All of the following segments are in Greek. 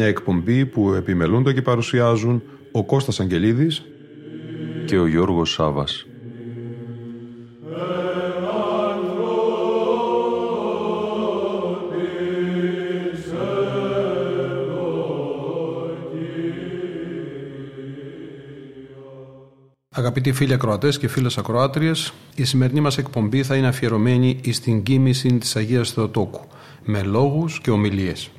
Μια εκπομπή που επιμελούνται και παρουσιάζουν ο Κώστας Αγγελίδης και ο Γιώργος Σάβας. Αγαπητοί φίλοι ακροατές και φίλες ακροάτριες, η σημερινή μας εκπομπή θα είναι αφιερωμένη στην κοίμηση της Αγίας Θεοτόκου, με λόγους και ομιλίες.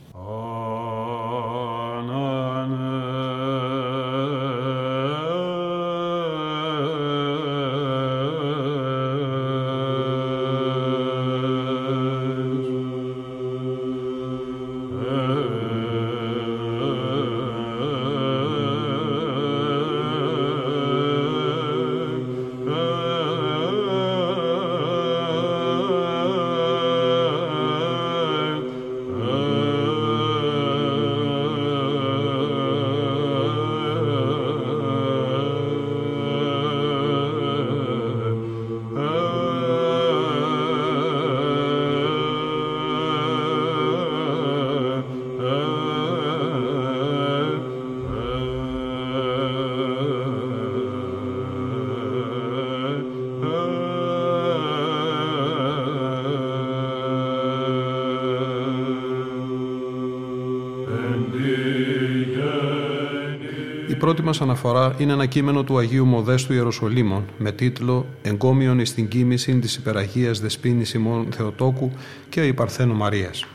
Πρώτη μας αναφορά είναι ένα κείμενο του Αγίου Μοδέστου Ιεροσολύμων με τίτλο «Εγκόμιον εις την κοίμηση της υπεραγίας Δεσποίνης ημών Θεοτόκου και η Παρθένου Μαρίας».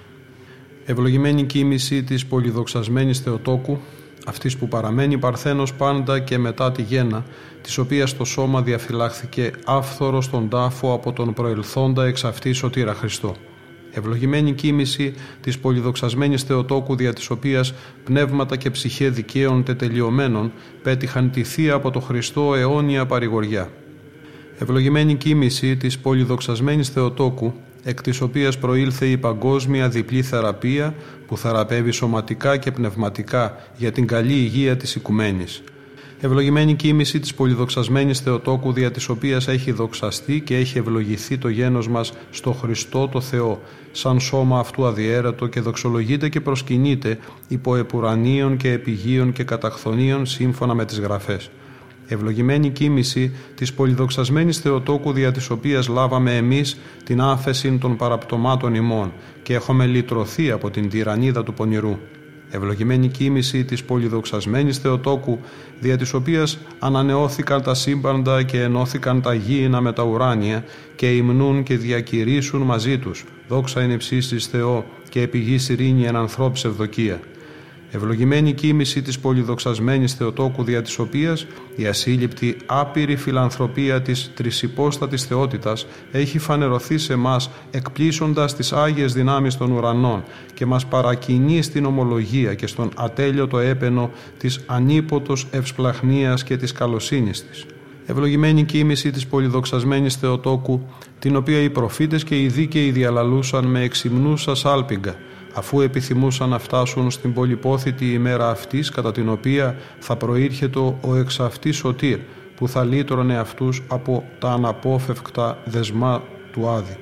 Ευλογημένη κοίμηση της πολυδοξασμένης Θεοτόκου, αυτής που παραμένει Παρθένος πάντα και μετά τη γέννα, της οποίας το σώμα διαφυλάχθηκε άφθορος στον τάφο από τον προελθόντα εξ αυτής σωτήρα Χριστό ευλογημένη κοίμηση της πολυδοξασμένης Θεοτόκου δια της οποίας πνεύματα και ψυχέ δικαίων τετελειωμένων πέτυχαν τη Θεία από το Χριστό αιώνια παρηγοριά. Ευλογημένη κοίμηση της πολυδοξασμένης Θεοτόκου εκ της οποίας προήλθε η παγκόσμια διπλή θεραπεία που θεραπεύει σωματικά και πνευματικά για την καλή υγεία της οικουμένης Ευλογημένη κοίμηση της πολυδοξασμένης Θεοτόκου δια της οποίας έχει δοξαστεί και έχει ευλογηθεί το γένος μας στο Χριστό το Θεό, σαν σώμα αυτού αδιέρετο και δοξολογείται και προσκυνείται υπό επουρανίων και επιγείων και καταχθονίων σύμφωνα με τις γραφές. Ευλογημένη κοίμηση της πολυδοξασμένης Θεοτόκου δια της οποίας λάβαμε εμείς την άφεση των παραπτωμάτων ημών και έχουμε λυτρωθεί από την τυραννίδα του πονηρού ευλογημένη κοίμηση της πολυδοξασμένης Θεοτόκου, δια της οποίας ανανεώθηκαν τα σύμπαντα και ενώθηκαν τα γήινα με τα ουράνια και υμνούν και διακηρύσουν μαζί τους. Δόξα είναι ψήστης Θεό και επιγής ειρήνη εν ανθρώπης ευδοκία ευλογημένη κοίμηση της πολυδοξασμένης Θεοτόκου δια της οποίας η ασύλληπτη άπειρη φιλανθρωπία της τρισυπόστατης θεότητας έχει φανερωθεί σε μας εκπλήσοντας τις Άγιες δυνάμεις των ουρανών και μας παρακινεί στην ομολογία και στον ατέλειωτο έπαινο της ανίποτος ευσπλαχνίας και της καλοσύνης της. Ευλογημένη κοίμηση της πολυδοξασμένης Θεοτόκου, την οποία οι προφήτες και οι δίκαιοι διαλαλούσαν με εξυμνούσα σάλπιγγα, αφού επιθυμούσαν να φτάσουν στην πολυπόθητη ημέρα αυτής κατά την οποία θα προήρχεται ο εξ αυτής σωτήρ που θα λύτρωνε αυτούς από τα αναπόφευκτα δεσμά του Άδη.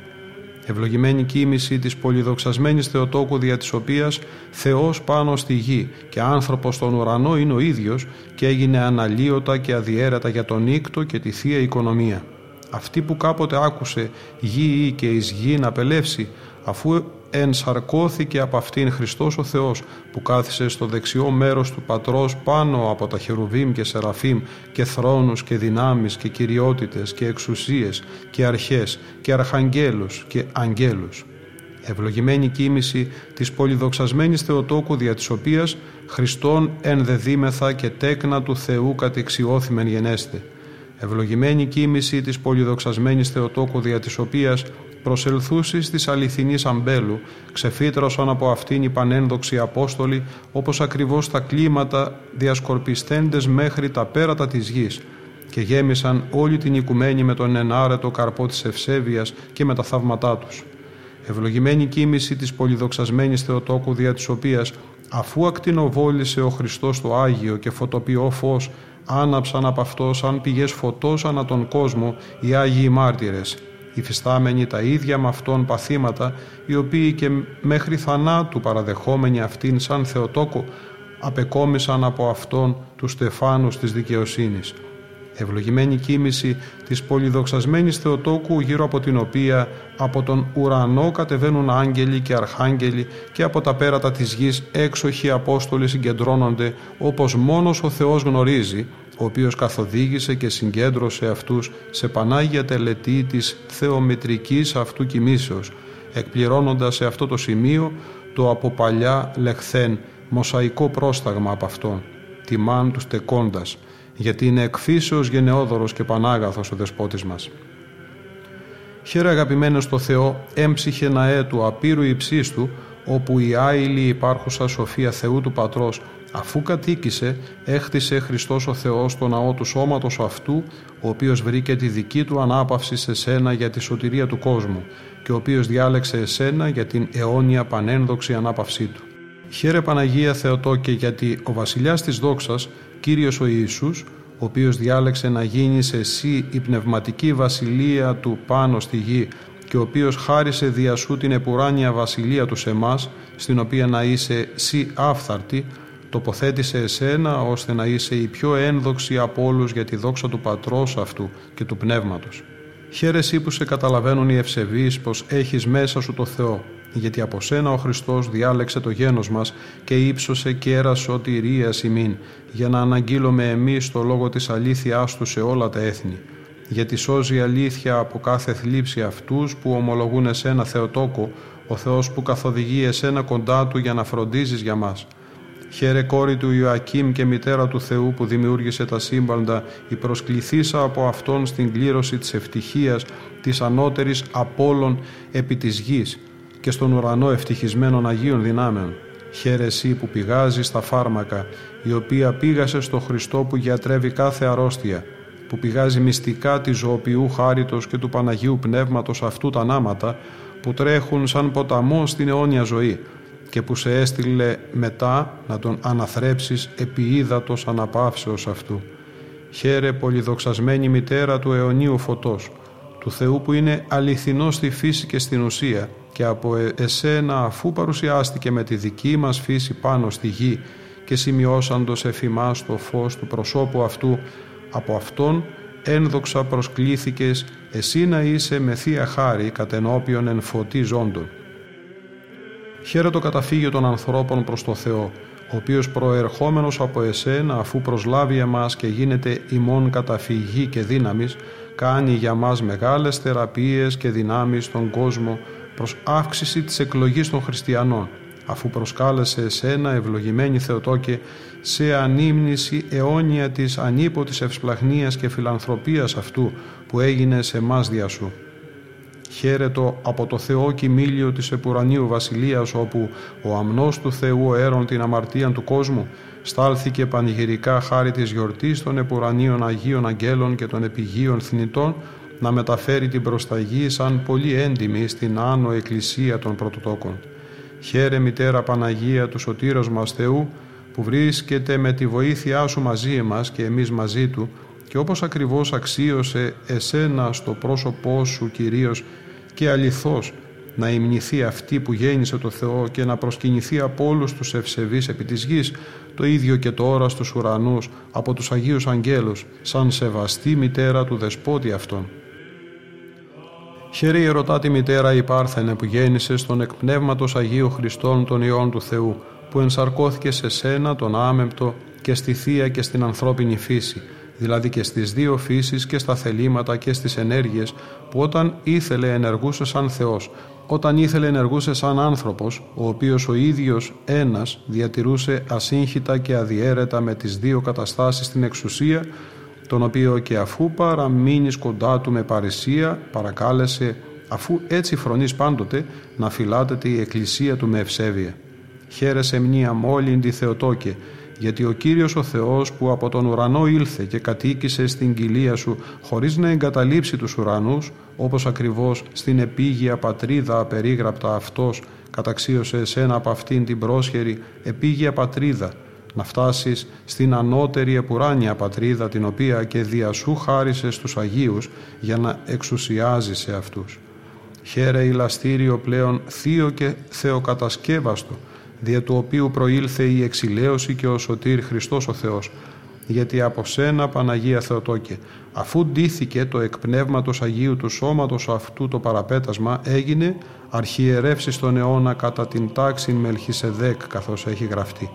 Ευλογημένη κοίμηση της πολυδοξασμένης Θεοτόκου δια της οποίας Θεός πάνω στη γη και άνθρωπος στον ουρανό είναι ο ίδιος και έγινε αναλύωτα και αδιέρετα για τον νύκτο και τη Θεία Οικονομία. Αυτή που κάποτε άκουσε γη ή και εις γη να πελεύσει αφού ενσαρκώθηκε από αυτήν Χριστός ο Θεός που κάθισε στο δεξιό μέρος του Πατρός πάνω από τα χερουβίμ και σεραφίμ και θρόνους και δυνάμεις και κυριότητες και εξουσίες και αρχές και αρχαγγέλους και αγγέλους. Ευλογημένη κοίμηση της πολυδοξασμένης Θεοτόκου δια της οποίας Χριστόν ενδεδίμεθα και τέκνα του Θεού κατεξιώθημεν γενέστε. Ευλογημένη κοίμηση της πολυδοξασμένης Θεοτόκου δια της οποίας προσελθούσεις της αληθινής αμπέλου, ξεφύτρωσαν από αυτήν οι πανένδοξοι Απόστολοι, όπως ακριβώς τα κλίματα διασκορπιστέντες μέχρι τα πέρατα της γης, και γέμισαν όλη την οικουμένη με τον ενάρετο καρπό της ευσέβειας και με τα θαύματά τους. Ευλογημένη κίνηση της πολυδοξασμένης Θεοτόκου δια της οποίας αφού ακτινοβόλησε ο Χριστός το Άγιο και φωτοποιό φως άναψαν από αυτό σαν πηγές φωτός ανά τον κόσμο οι Άγιοι Μάρτυρες υφιστάμενοι τα ίδια με αυτόν παθήματα οι οποίοι και μέχρι θανάτου παραδεχόμενοι αυτήν σαν Θεοτόκο απεκόμισαν από αυτόν τους στεφάνους της δικαιοσύνης. Ευλογημένη κίνηση της πολυδοξασμένης Θεοτόκου γύρω από την οποία από τον ουρανό κατεβαίνουν άγγελοι και αρχάγγελοι και από τα πέρατα της γης έξοχοι Απόστολοι συγκεντρώνονται όπως μόνος ο Θεός γνωρίζει ο οποίος καθοδήγησε και συγκέντρωσε αυτούς σε πανάγια τελετή της θεομετρικής αυτού κοιμήσεως εκπληρώνοντας σε αυτό το σημείο το από παλιά λεχθέν μοσαϊκό πρόσταγμα από αυτόν τιμάν του στεκώντας γιατί είναι εκφύσεως γενναιόδωρος και πανάγαθος ο δεσπότης μας. Χαίρε αγαπημένος στο Θεό, έμψυχε ναέ του απείρου υψίστου, όπου η άειλη υπάρχουσα σοφία Θεού του Πατρός, αφού κατοίκησε, έχτισε Χριστός ο Θεός το ναό του σώματος αυτού, ο οποίος βρήκε τη δική του ανάπαυση σε σένα για τη σωτηρία του κόσμου και ο οποίος διάλεξε εσένα για την αιώνια πανένδοξη ανάπαυσή του. Χαίρε Παναγία Θεοτόκε γιατί ο βασιλιάς της δόξας Κύριος ο Ιησούς, ο οποίος διάλεξε να γίνει σε εσύ η πνευματική βασιλεία του πάνω στη γη και ο οποίος χάρισε δια σου την επουράνια βασιλεία του σε εμάς, στην οποία να είσαι σύ άφθαρτη, τοποθέτησε εσένα ώστε να είσαι η πιο ένδοξη από όλους για τη δόξα του Πατρός αυτού και του Πνεύματος. Χαίρεσαι που σε καταλαβαίνουν οι ευσεβείς πως έχεις μέσα σου το Θεό γιατί από σένα ο Χριστός διάλεξε το γένος μας και ύψωσε κέρα σωτηρίας ημίν, για να αναγγείλουμε εμείς το λόγο της αλήθειάς Του σε όλα τα έθνη. Γιατί σώζει αλήθεια από κάθε θλίψη αυτούς που ομολογούν εσένα Θεοτόκο, ο Θεός που καθοδηγεί εσένα κοντά Του για να φροντίζεις για μας. Χαίρε κόρη του Ιωακήμ και μητέρα του Θεού που δημιούργησε τα σύμπαντα, η προσκληθήσα από Αυτόν στην κλήρωση της ευτυχίας, της ανώτερης απόλων επί της γης, και στον ουρανό ευτυχισμένων Αγίων δυνάμεων. Χαίρε εσύ που πηγάζεις στα φάρμακα, η οποία πήγασε στο Χριστό που γιατρεύει κάθε αρρώστια, που πηγάζει μυστικά τη ζωοποιού χάριτος και του Παναγίου Πνεύματος αυτού τα νάματα, που τρέχουν σαν ποταμό στην αιώνια ζωή και που σε έστειλε μετά να τον αναθρέψεις επί ύδατος αναπαύσεως αυτού. Χαίρε πολυδοξασμένη μητέρα του αιωνίου φωτός, του Θεού που είναι αληθινός στη φύση και στην ουσία, και από ε, εσένα αφού παρουσιάστηκε με τη δική μας φύση πάνω στη γη και σημειώσαντος εφημάς το φως του προσώπου αυτού, από αυτόν ένδοξα προσκλήθηκες εσύ να είσαι με θεία χάρη κατενόπιον εν φωτή ζώντων. Χαίρε το καταφύγιο των ανθρώπων προς το Θεό, ο οποίος προερχόμενος από εσένα αφού προσλάβει εμάς και γίνεται ημών καταφυγή και δύναμης, κάνει για μας μεγάλες θεραπείες και δυνάμεις στον κόσμο προς αύξηση της εκλογής των χριστιανών, αφού προσκάλεσε εσένα ευλογημένη Θεοτόκε σε ανήμνηση αιώνια της ανίποτης ευσπλαχνίας και φιλανθρωπίας αυτού που έγινε σε εμάς δια σου. Χαίρετο από το Θεό κοιμήλιο της επουρανίου βασιλείας όπου ο αμνός του Θεού έρων την αμαρτία του κόσμου στάλθηκε πανηγυρικά χάρη της γιορτής των επουρανίων Αγίων Αγγέλων και των επιγείων θνητών να μεταφέρει την προσταγή σαν πολύ έντιμη στην άνω εκκλησία των πρωτοτόκων. Χαίρε μητέρα Παναγία του Σωτήρος μας Θεού που βρίσκεται με τη βοήθειά σου μαζί μας και εμείς μαζί του και όπως ακριβώς αξίωσε εσένα στο πρόσωπό σου Κυρίως και αληθώς να υμνηθεί αυτή που γέννησε το Θεό και να προσκυνηθεί από όλους τους ευσεβείς επί της γης, το ίδιο και τώρα στους ουρανούς από τους Αγίους Αγγέλους, σαν σεβαστή μητέρα του Δεσπότη Αυτόν. Χαίρε ερωτά τη μητέρα η Πάρθενε που γέννησε στον εκπνεύματος Αγίου Χριστών των Υιών του Θεού, που ενσαρκώθηκε σε σένα τον άμεμπτο και στη Θεία και στην ανθρώπινη φύση, δηλαδή και στις δύο φύσεις και στα θελήματα και στις ενέργειες, που όταν ήθελε ενεργούσε σαν Θεός, όταν ήθελε ενεργούσε σαν άνθρωπος, ο οποίος ο ίδιος ένας διατηρούσε ασύγχυτα και αδιέρετα με τις δύο καταστάσεις στην εξουσία, τον οποίο και αφού παραμείνεις κοντά του με παρησία παρακάλεσε αφού έτσι φρονείς πάντοτε να φυλάτεται η Εκκλησία του με ευσέβεια. Χαίρεσαι μνήα μόλυντη Θεοτόκε, γιατί ο Κύριος ο Θεός που από τον ουρανό ήλθε και κατοίκησε στην κοιλία σου χωρίς να εγκαταλείψει τους ουρανούς, όπως ακριβώς στην επίγεια πατρίδα απερίγραπτα αυτός καταξίωσε εσένα από αυτήν την πρόσχερη επίγεια πατρίδα, να φτάσεις στην ανώτερη επουράνια πατρίδα την οποία και δια σου χάρισες στους Αγίους για να εξουσιάζεις σε αυτούς. Χαίρε ηλαστήριο πλέον θείο και θεοκατασκεύαστο, δια του οποίου προήλθε η εξηλαίωση και ο σωτήρ Χριστός ο Θεός, γιατί από σένα Παναγία Θεοτόκε, αφού ντύθηκε το εκπνεύματος Αγίου του σώματος αυτού το παραπέτασμα, έγινε αρχιερεύσεις στον αιώνα κατά την τάξη Μελχισεδέκ, καθώς έχει γραφτεί.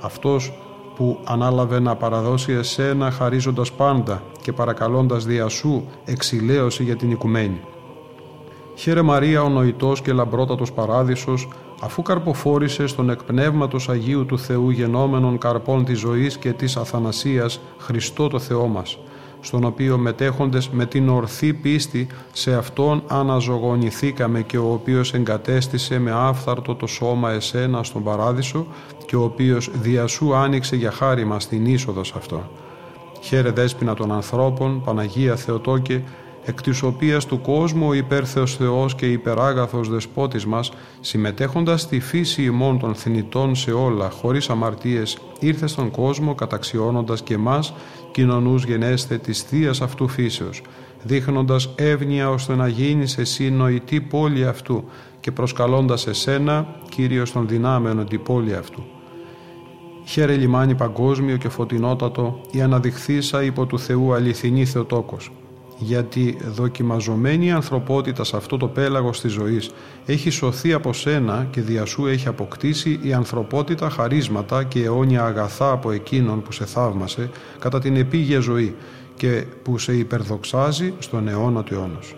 Αυτός που ανάλαβε να παραδώσει εσένα χαρίζοντας πάντα και παρακαλώντας δια σου εξηλαίωση για την οικουμένη. Χαίρε Μαρία ο νοητός και λαμπρότατος παράδεισος, αφού καρποφόρησε στον εκπνεύματος Αγίου του Θεού γενόμενων καρπών της ζωής και της αθανασίας Χριστό το Θεό μας, στον οποίο μετέχοντες με την ορθή πίστη σε Αυτόν αναζωογονηθήκαμε και ο οποίος εγκατέστησε με άφθαρτο το σώμα εσένα στον Παράδεισο και ο οποίος δια σου άνοιξε για χάρη μας την είσοδος σε αυτό. Χαίρε δέσποινα των ανθρώπων, Παναγία Θεοτόκε, εκ της οποίας του κόσμου ο υπέρθεος Θεός και υπεράγαθος δεσπότης μας, συμμετέχοντας στη φύση ημών των θνητών σε όλα, χωρίς αμαρτίες, ήρθε στον κόσμο καταξιώνοντας και μας, κοινωνούς γενέστε της θεία αυτού φύσεως, δείχνοντας εύνοια ώστε να γίνεις εσύ νοητή πόλη αυτού και προσκαλώντας εσένα, Κύριος των δυνάμεων την πόλη αυτού. Χαίρε λιμάνι παγκόσμιο και φωτεινότατο, η αναδειχθήσα υπό του Θεού αληθινή Θεοτόκος γιατί δοκιμαζομένη η ανθρωπότητα σε αυτό το πέλαγος της ζωής έχει σωθεί από σένα και δια σου έχει αποκτήσει η ανθρωπότητα χαρίσματα και αιώνια αγαθά από εκείνον που σε θαύμασε κατά την επίγεια ζωή και που σε υπερδοξάζει στον αιώνα του αιώνος.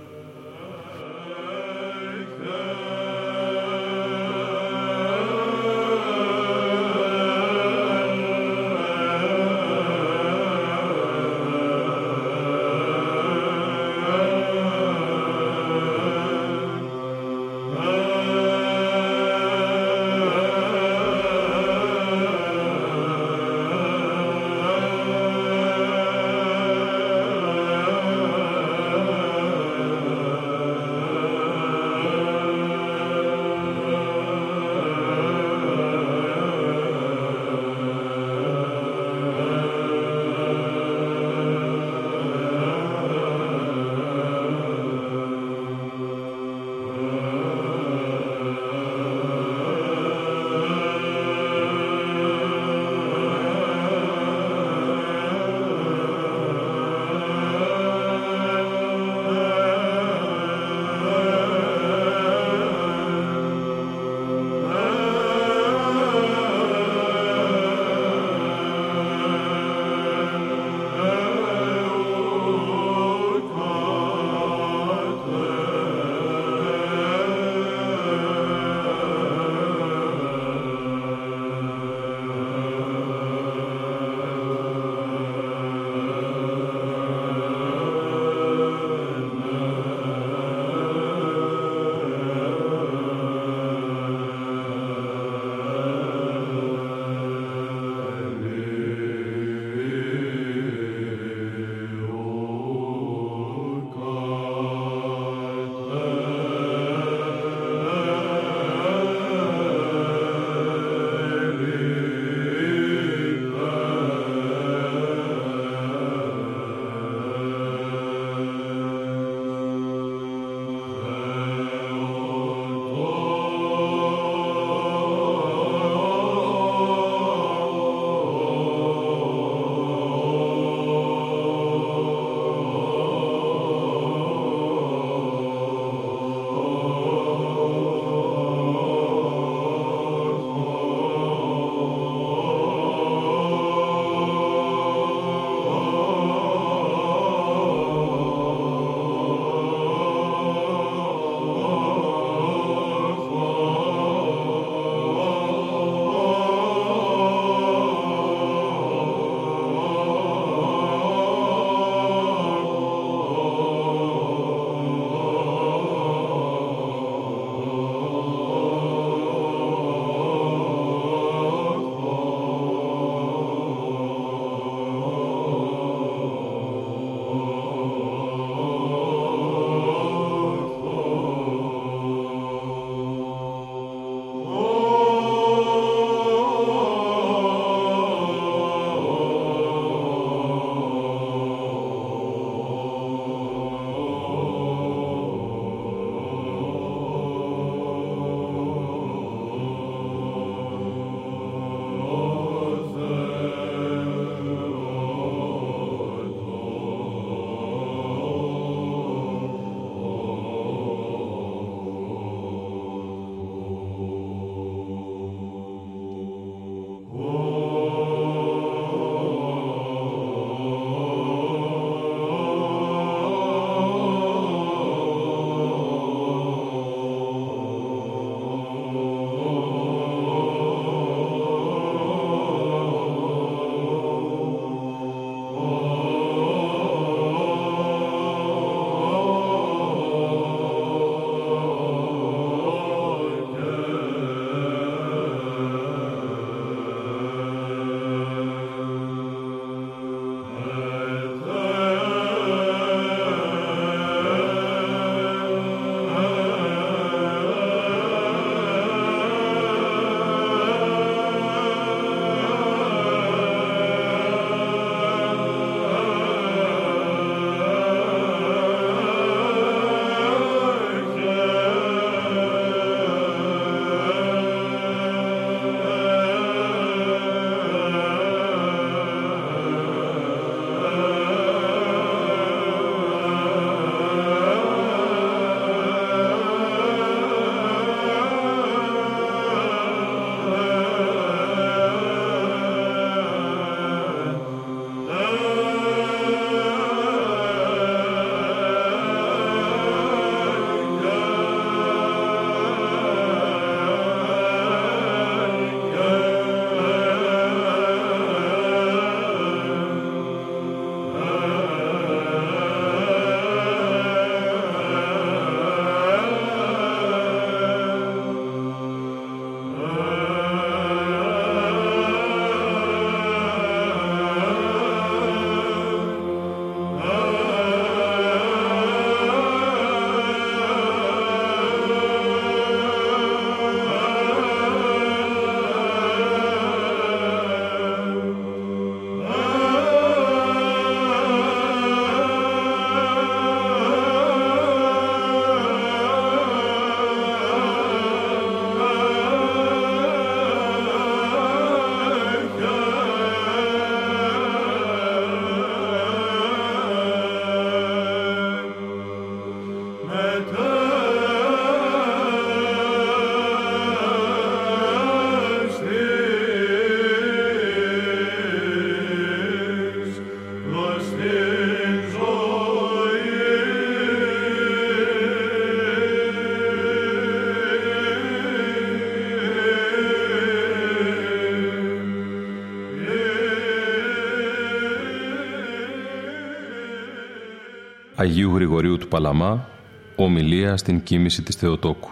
Αγίου Γρηγορίου του Παλαμά, ομιλία στην κοίμηση της Θεοτόκου.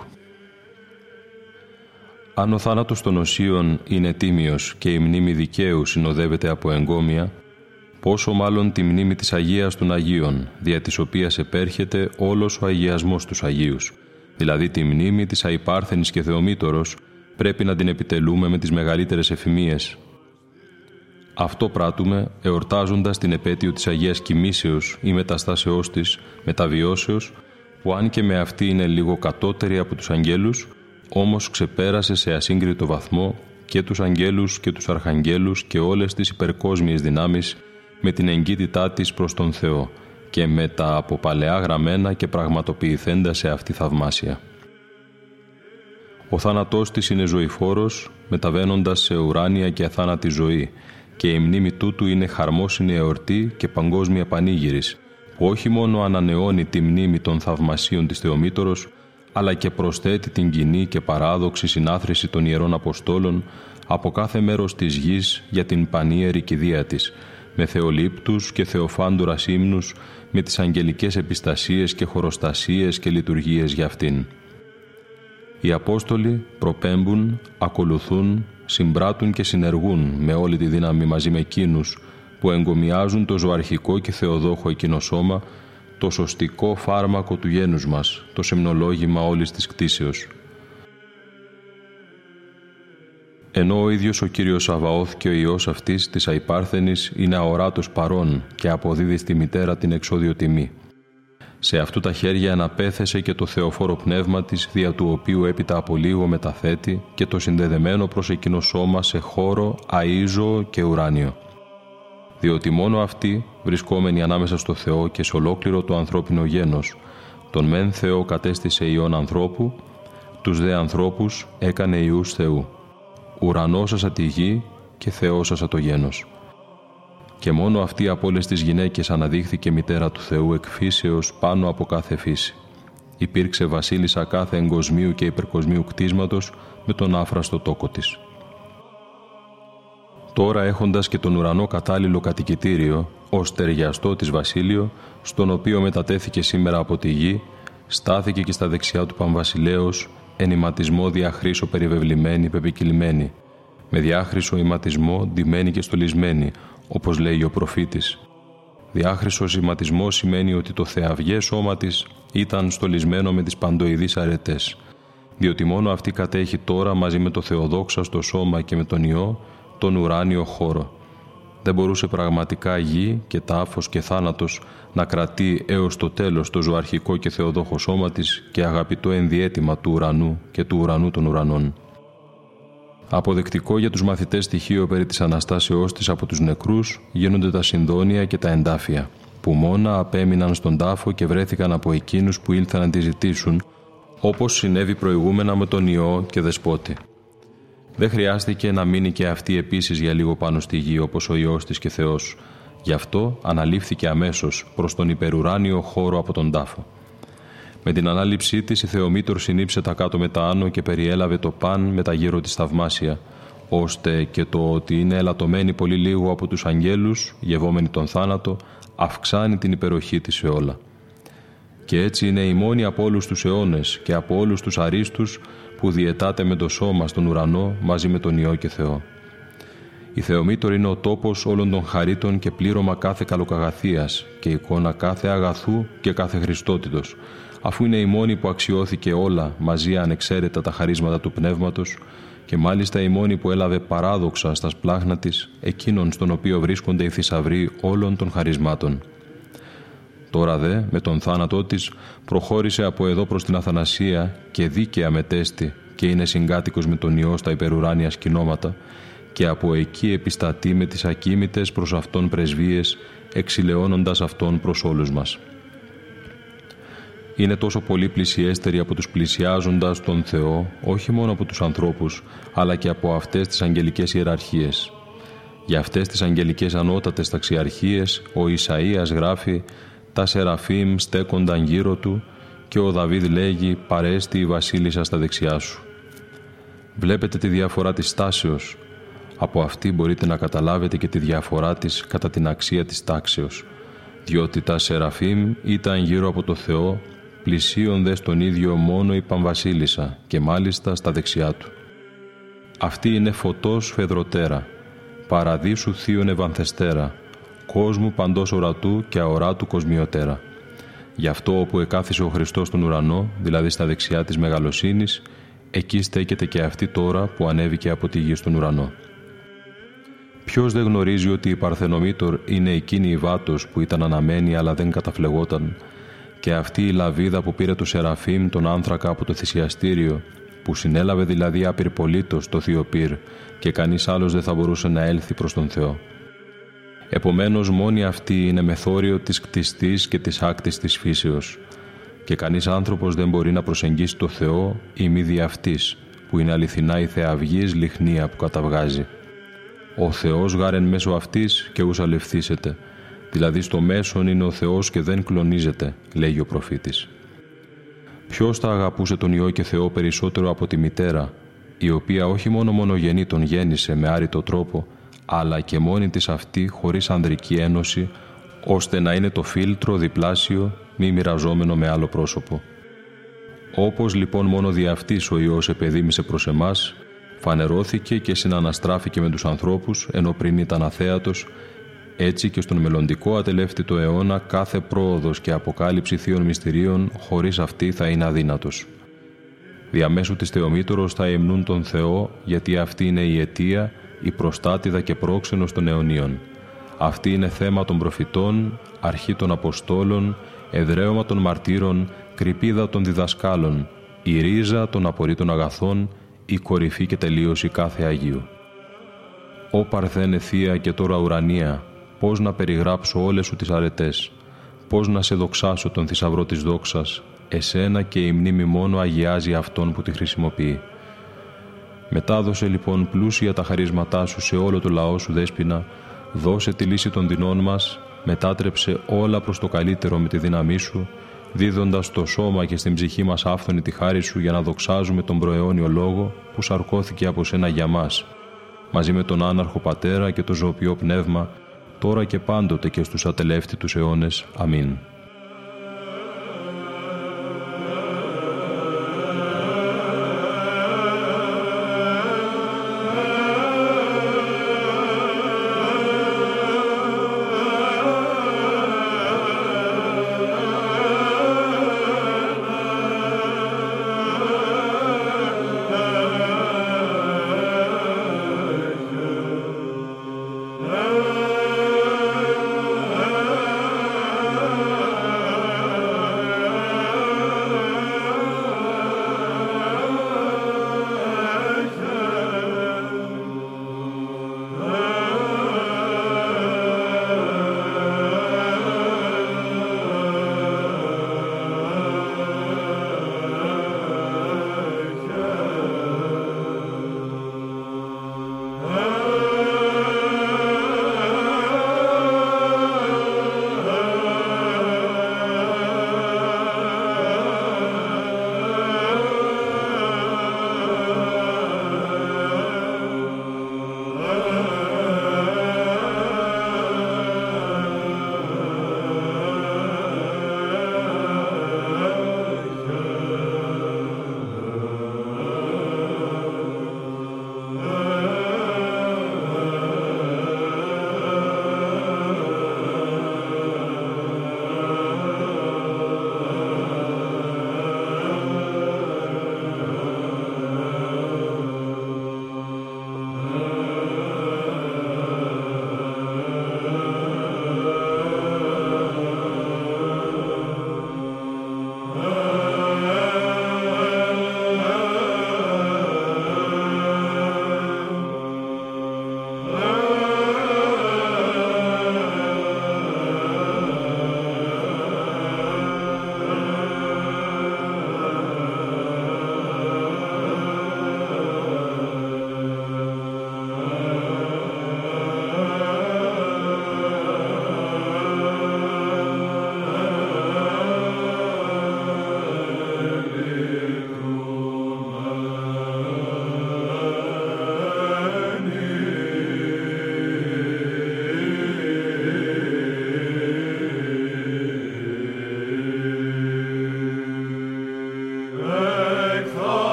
Αν ο θάνατος των οσίων είναι τίμιος και η μνήμη δικαίου συνοδεύεται από εγκόμια, πόσο μάλλον τη μνήμη της Αγίας των Αγίων, δια της οποίας επέρχεται όλος ο αγιασμός τους Αγίους, δηλαδή τη μνήμη της αϊπάρθενης και θεομήτωρος, πρέπει να την επιτελούμε με τις μεγαλύτερες εφημίες. Αυτό πράττουμε εορτάζοντας την επέτειο της Αγίας Κοιμήσεως ή μεταστάσεώς της, μεταβιώσεως, που αν και με αυτή είναι λίγο κατώτερη από τους αγγέλους, όμως ξεπέρασε σε ασύγκριτο βαθμό και τους αγγέλους και τους αρχαγγέλους και όλες τις υπερκόσμιες δυνάμεις με την εγκύτητά της προς τον Θεό και με τα από παλαιά γραμμένα και πραγματοποιηθέντα σε αυτή θαυμάσια. Ο θάνατός της είναι ζωηφόρος, μεταβαίνοντας σε ουράνια και αθάνατη ζωή και η μνήμη τούτου είναι χαρμόσυνη εορτή και παγκόσμια πανήγυρης, που όχι μόνο ανανεώνει τη μνήμη των θαυμασίων της Θεομήτωρος, αλλά και προσθέτει την κοινή και παράδοξη συνάθρηση των Ιερών Αποστόλων από κάθε μέρος της γης για την πανίερη κηδεία της, με θεολήπτους και θεοφάντουρας ύμνους, με τις αγγελικές επιστασίες και χωροστασίες και λειτουργίες για αυτήν. Οι Απόστολοι προπέμπουν, ακολουθούν, συμπράττουν και συνεργούν με όλη τη δύναμη μαζί με εκείνους που εγκομιάζουν το ζωαρχικό και θεοδόχο εκείνο σώμα, το σωστικό φάρμακο του γένους μας, το σεμνολόγημα όλης της κτήσεως. Ενώ ο ίδιος ο Κύριος Σαβαώθ και ο Υιός αυτής της αϊπάρθενης είναι αοράτος παρών και αποδίδει στη μητέρα την εξόδιο τιμή. Σε αυτού τα χέρια αναπέθεσε και το θεοφόρο πνεύμα της, δια του οποίου έπειτα από λίγο μεταθέτει και το συνδεδεμένο προς εκείνο σώμα σε χώρο, αΐζο και ουράνιο. Διότι μόνο αυτή, βρισκόμενη ανάμεσα στο Θεό και σε ολόκληρο το ανθρώπινο γένος, τον μεν Θεό κατέστησε ιών ανθρώπου, τους δε ανθρώπους έκανε ιούς Θεού. Ουρανόσασα τη γη και Θεόσασα το γένος και μόνο αυτή από όλες τις γυναίκες αναδείχθηκε μητέρα του Θεού εκφύσεως πάνω από κάθε φύση. Υπήρξε βασίλισσα κάθε εγκοσμίου και υπερκοσμίου κτίσματος με τον άφραστο τόκο της. Τώρα έχοντας και τον ουρανό κατάλληλο κατοικητήριο, ω ταιριαστό της βασίλειο, στον οποίο μετατέθηκε σήμερα από τη γη, στάθηκε και στα δεξιά του Παμβασιλέως, ενηματισμό διαχρήσο περιβεβλημένη, πεπικυλημένη, με διάχρησο ηματισμό ντυμένη και στολισμένη, όπως λέει ο προφήτης. Διάχρησο σηματισμός σημαίνει ότι το θεαυγέ σώμα της ήταν στολισμένο με τις παντοειδείς αρετές, διότι μόνο αυτή κατέχει τώρα μαζί με το Θεοδόξαστο σώμα και με τον Υιό τον ουράνιο χώρο. Δεν μπορούσε πραγματικά γη και τάφος και θάνατος να κρατεί έως το τέλος το ζωαρχικό και θεοδόχο σώμα της και αγαπητό ενδιέτημα του ουρανού και του ουρανού των ουρανών. Αποδεκτικό για τους μαθητές στοιχείο περί της Αναστάσεώς της από τους νεκρούς γίνονται τα συνδόνια και τα εντάφια, που μόνα απέμειναν στον τάφο και βρέθηκαν από εκείνους που ήλθαν να τη ζητήσουν, όπως συνέβη προηγούμενα με τον Υιό και Δεσπότη. Δεν χρειάστηκε να μείνει και αυτή επίσης για λίγο πάνω στη γη όπως ο Υιός της και Θεός. Γι' αυτό αναλήφθηκε αμέσως προς τον υπερουράνιο χώρο από τον τάφο. Με την ανάληψή της, η Θεομήτωρ συνήψε τα κάτω με τα άνω και περιέλαβε το παν με τα γύρω της θαυμάσια, ώστε και το ότι είναι ελαττωμένη πολύ λίγο από τους αγγέλους, γευόμενη τον θάνατο, αυξάνει την υπεροχή της σε όλα. Και έτσι είναι η μόνη από όλους τους αιώνες και από όλους τους αρίστους που διαιτάται με το σώμα στον ουρανό μαζί με τον Υιό και Θεό. Η Θεομήτωρ είναι ο τόπος όλων των χαρίτων και πλήρωμα κάθε καλοκαγαθίας και εικόνα κάθε αγαθού και κάθε χριστότητος, αφού είναι η μόνη που αξιώθηκε όλα μαζί ανεξαίρετα τα χαρίσματα του Πνεύματος και μάλιστα η μόνη που έλαβε παράδοξα στα σπλάχνα της εκείνον στον οποίο βρίσκονται οι θησαυροί όλων των χαρισμάτων. Τώρα δε, με τον θάνατό της, προχώρησε από εδώ προς την Αθανασία και δίκαια μετέστη και είναι συγκάτοικος με τον Υιό στα υπερουράνια σκηνώματα και από εκεί επιστατεί με τις ακίμητες προς Αυτόν πρεσβείες, εξηλαιώνοντας Αυτόν προς όλους μας είναι τόσο πολύ πλησιέστερη από τους πλησιάζοντας τον Θεό, όχι μόνο από τους ανθρώπους, αλλά και από αυτές τις αγγελικές ιεραρχίες. Για αυτές τις αγγελικές ανώτατες ταξιαρχίες, ο Ισαΐας γράφει «Τα Σεραφείμ στέκονταν γύρω του και ο Δαβίδ λέγει «Παρέστη η βασίλισσα στα δεξιά σου». Βλέπετε τη διαφορά της στάσεως. Από αυτή μπορείτε να καταλάβετε και τη διαφορά της κατά την αξία της τάξεως. διότι τα Σεραφείμ ήταν γύρω από το Θεό, πλησίον δε στον ίδιο μόνο η Παμβασίλισσα και μάλιστα στα δεξιά του. Αυτή είναι φωτός φεδροτέρα, παραδείσου θείον ευανθεστέρα, κόσμου παντός ορατού και αοράτου κοσμιωτέρα. Γι' αυτό όπου εκάθισε ο Χριστός στον ουρανό, δηλαδή στα δεξιά της μεγαλοσύνης, εκεί στέκεται και αυτή τώρα που ανέβηκε από τη γη στον ουρανό. Ποιος δεν γνωρίζει ότι η Παρθενομήτωρ είναι εκείνη η βάτος που ήταν αναμένη αλλά δεν καταφλεγόταν και αυτή η λαβίδα που πήρε το Σεραφείμ τον άνθρακα από το θυσιαστήριο που συνέλαβε δηλαδή απειρπολίτως το Θείο Πύρ και κανείς άλλος δεν θα μπορούσε να έλθει προς τον Θεό. Επομένως μόνη αυτή είναι μεθόριο της κτιστής και της άκτης της φύσεως και κανείς άνθρωπος δεν μπορεί να προσεγγίσει το Θεό ή μη δι' αυτής, που είναι αληθινά η θεαυγής λιχνία που καταβγάζει. Ο Θεός γάρεν μέσω αυτής και ουσαλευθήσεται, δηλαδή στο μέσον είναι ο Θεός και δεν κλονίζεται, λέγει ο προφήτης. Ποιος θα αγαπούσε τον Υιό και Θεό περισσότερο από τη μητέρα, η οποία όχι μόνο μονογενή τον γέννησε με άρρητο τρόπο, αλλά και μόνη της αυτή χωρίς ανδρική ένωση, ώστε να είναι το φίλτρο διπλάσιο, μη μοιραζόμενο με άλλο πρόσωπο. Όπως λοιπόν μόνο δι' αυτής ο Υιός επεδίμησε προς εμάς, φανερώθηκε και συναναστράφηκε με τους ανθρώπους, ενώ πριν ήταν αθέατος, έτσι και στον μελλοντικό ατελεύτητο αιώνα κάθε πρόοδος και αποκάλυψη θείων μυστηρίων χωρίς αυτή θα είναι αδύνατος. Διαμέσου της Θεομήτωρος θα εμνούν τον Θεό γιατί αυτή είναι η αιτία, η προστάτηδα και πρόξενος των αιωνίων. Αυτή είναι θέμα των προφητών, αρχή των Αποστόλων, εδραίωμα των μαρτύρων, κρυπίδα των διδασκάλων, η ρίζα των απορρίτων αγαθών, η κορυφή και τελείωση κάθε Αγίου. «Ω Παρθένε Θεία και τώρα ουρανία, πώς να περιγράψω όλες σου τις αρετές, πώς να σε δοξάσω τον θησαυρό της δόξας, εσένα και η μνήμη μόνο αγιάζει αυτόν που τη χρησιμοποιεί. Μετάδωσε λοιπόν πλούσια τα χαρίσματά σου σε όλο το λαό σου δέσποινα, δώσε τη λύση των δεινών μας, μετάτρεψε όλα προς το καλύτερο με τη δύναμή σου, δίδοντας στο σώμα και στην ψυχή μας άφθονη τη χάρη σου για να δοξάζουμε τον προαιώνιο λόγο που σαρκώθηκε από σένα για μας, μαζί με τον άναρχο πατέρα και το ζωοποιό πνεύμα, τώρα και πάντοτε και στους ατελεύτητους αιώνες. Αμήν.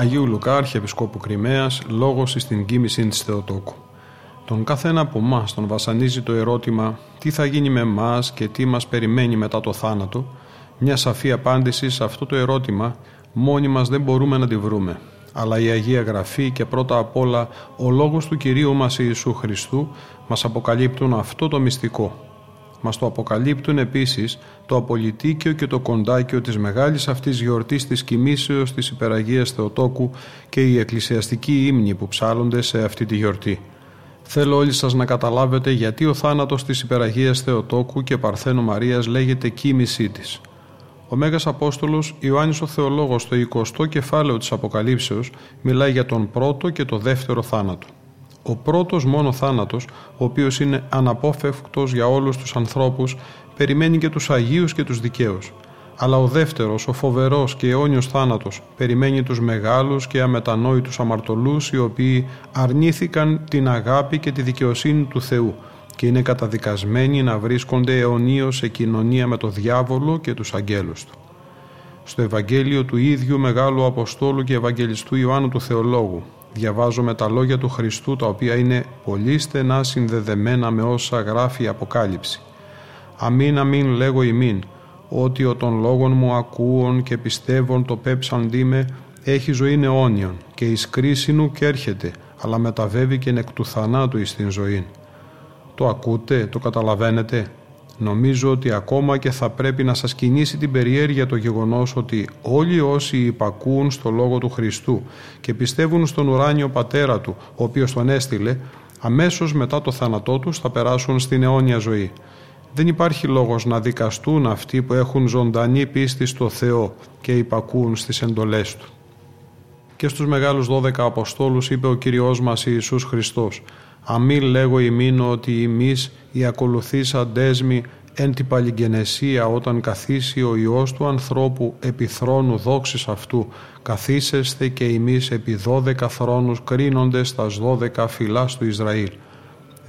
Αγίου Λουκά, Αρχιεπισκόπου Κρυμαίας, λόγος στην κοίμηση της Θεοτόκου. Τον καθένα από εμάς τον βασανίζει το ερώτημα τι θα γίνει με εμάς και τι μας περιμένει μετά το θάνατο; Μια σαφή απάντηση σε αυτό το ερώτημα μόνοι μας δεν μπορούμε να τη βρούμε. Αλλά η Αγία Γραφή και πρώτα απ' όλα ο λόγος του Κυρίου μας Ιησού Χριστού μας αποκαλύπτουν αυτό το μυστικό μας το αποκαλύπτουν επίσης το απολυτίκιο και το κοντάκιο της μεγάλης αυτής γιορτής της κοιμήσεως της Υπεραγίας Θεοτόκου και οι εκκλησιαστικοί ύμνοι που ψάλλονται σε αυτή τη γιορτή. Θέλω όλοι σας να καταλάβετε γιατί ο θάνατος της Υπεραγίας Θεοτόκου και Παρθένου Μαρίας λέγεται κοίμησή της. Ο Μέγας Απόστολος Ιωάννης ο Θεολόγος στο 20ο κεφάλαιο της Αποκαλύψεως μιλάει για τον πρώτο και το δεύτερο θάνατο ο πρώτος μόνο θάνατος, ο οποίος είναι αναπόφευκτος για όλους τους ανθρώπους, περιμένει και τους Αγίους και τους δικαίους. Αλλά ο δεύτερος, ο φοβερός και αιώνιος θάνατος, περιμένει τους μεγάλους και αμετανόητους αμαρτωλούς, οι οποίοι αρνήθηκαν την αγάπη και τη δικαιοσύνη του Θεού και είναι καταδικασμένοι να βρίσκονται αιωνίως σε κοινωνία με το διάβολο και τους αγγέλους του. Στο Ευαγγέλιο του ίδιου Μεγάλου Αποστόλου και Ευαγγελιστού Ιωάννου του Θεολόγου, διαβάζουμε τα λόγια του Χριστού τα οποία είναι πολύ στενά συνδεδεμένα με όσα γράφει η Αποκάλυψη. Αμήν αμήν λέγω ημίν, ότι ο των λόγων μου ακούων και πιστεύων το πέψαν δίμε έχει ζωή αιώνιον και εις κρίσινου και έρχεται, αλλά μεταβεύει και εκ του θανάτου εις την ζωή. Το ακούτε, το καταλαβαίνετε, Νομίζω ότι ακόμα και θα πρέπει να σας κινήσει την περιέργεια το γεγονός ότι όλοι όσοι υπακούουν στο Λόγο του Χριστού και πιστεύουν στον ουράνιο Πατέρα Του, ο οποίος τον έστειλε, αμέσως μετά το θάνατό τους θα περάσουν στην αιώνια ζωή. Δεν υπάρχει λόγος να δικαστούν αυτοί που έχουν ζωντανή πίστη στο Θεό και υπακούουν στις εντολές Του. Και στους μεγάλους 12 Αποστόλους είπε ο Κυριός μας Ιησούς Χριστός Αμή λέγω ημίνο ότι εμείς οι ακολουθήσαντές μη εν την παλιγενεσία όταν καθίσει ο Υιός του ανθρώπου επί θρόνου δόξης αυτού. Καθίσεστε και εμείς επί δώδεκα θρόνους κρίνοντες τας δώδεκα φυλάς του Ισραήλ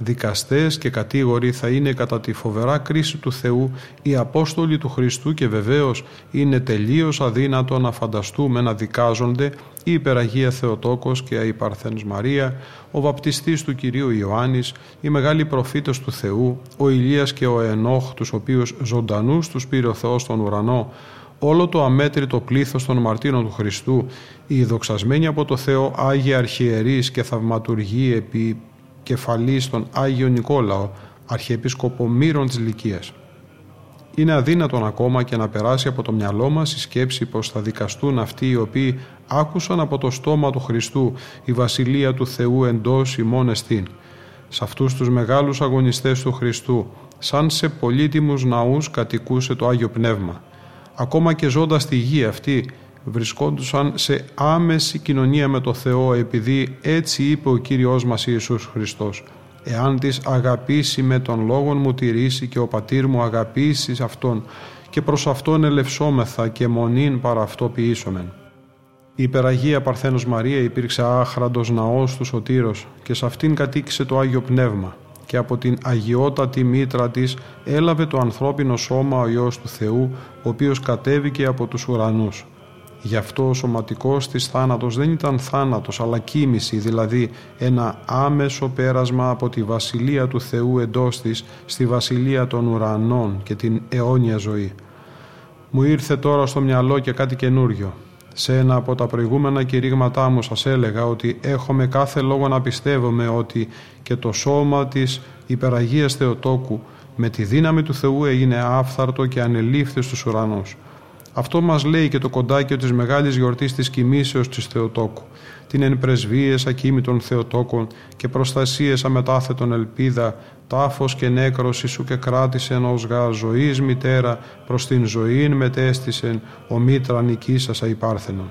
δικαστές και κατήγοροι θα είναι κατά τη φοβερά κρίση του Θεού οι Απόστολοι του Χριστού και βεβαίως είναι τελείως αδύνατο να φανταστούμε να δικάζονται η Υπεραγία Θεοτόκος και η Παρθένος Μαρία, ο βαπτιστής του Κυρίου Ιωάννης, οι μεγάλοι προφήτες του Θεού, ο Ηλίας και ο Ενόχ, τους οποίους ζωντανούς τους πήρε ο Θεός στον ουρανό, όλο το αμέτρητο πλήθος των μαρτύρων του Χριστού, οι δοξασμένοι από το Θεό Άγιοι Αρχιερείς και θαυματουργοί επί κεφαλή στον Άγιο Νικόλαο, Αρχιεπίσκοπο Μύρων της Λυκίας. Είναι αδύνατον ακόμα και να περάσει από το μυαλό μας η σκέψη πως θα δικαστούν αυτοί οι οποίοι άκουσαν από το στόμα του Χριστού η Βασιλεία του Θεού εντός ημών εστίν. Σε αυτούς τους μεγάλους αγωνιστές του Χριστού, σαν σε πολύτιμους ναούς κατοικούσε το Άγιο Πνεύμα. Ακόμα και ζώντας στη γη αυτή, βρισκόντουσαν σε άμεση κοινωνία με το Θεό επειδή έτσι είπε ο Κύριος μας Ιησούς Χριστός «Εάν τις αγαπήσει με τον λόγον μου τηρήσει και ο πατήρ μου αγαπήσει αυτόν και προς αυτόν ελευσόμεθα και μονήν παρά αυτό ποιήσομεν». Η υπεραγία Παρθένος Μαρία υπήρξε άχραντος ναός του Σωτήρος και σε αυτήν κατοίκησε το Άγιο Πνεύμα και από την αγιότατη μήτρα της έλαβε το ανθρώπινο σώμα ο Υιός του Θεού ο οποίος κατέβηκε από τους ουρανούς. Γι' αυτό ο σωματικός της θάνατος δεν ήταν θάνατος αλλά κοίμηση, δηλαδή ένα άμεσο πέρασμα από τη βασιλεία του Θεού εντός της στη βασιλεία των ουρανών και την αιώνια ζωή. Μου ήρθε τώρα στο μυαλό και κάτι καινούριο. Σε ένα από τα προηγούμενα κηρύγματά μου σας έλεγα ότι έχουμε κάθε λόγο να πιστεύουμε ότι και το σώμα της υπεραγίας Θεοτόκου με τη δύναμη του Θεού έγινε άφθαρτο και ανελήφθη στους ουρανούς. Αυτό μας λέει και το κοντάκιο της μεγάλης γιορτής της κοιμήσεως της Θεοτόκου, την εν πρεσβείες ακίμητων Θεοτόκων και προστασίες αμετάθετων ελπίδα, τάφος και νέκρωσης σου και κράτησε ως γα ζωής μητέρα προς την ζωήν μετέστησεν ο μήτρα νικήσασα υπάρθενον.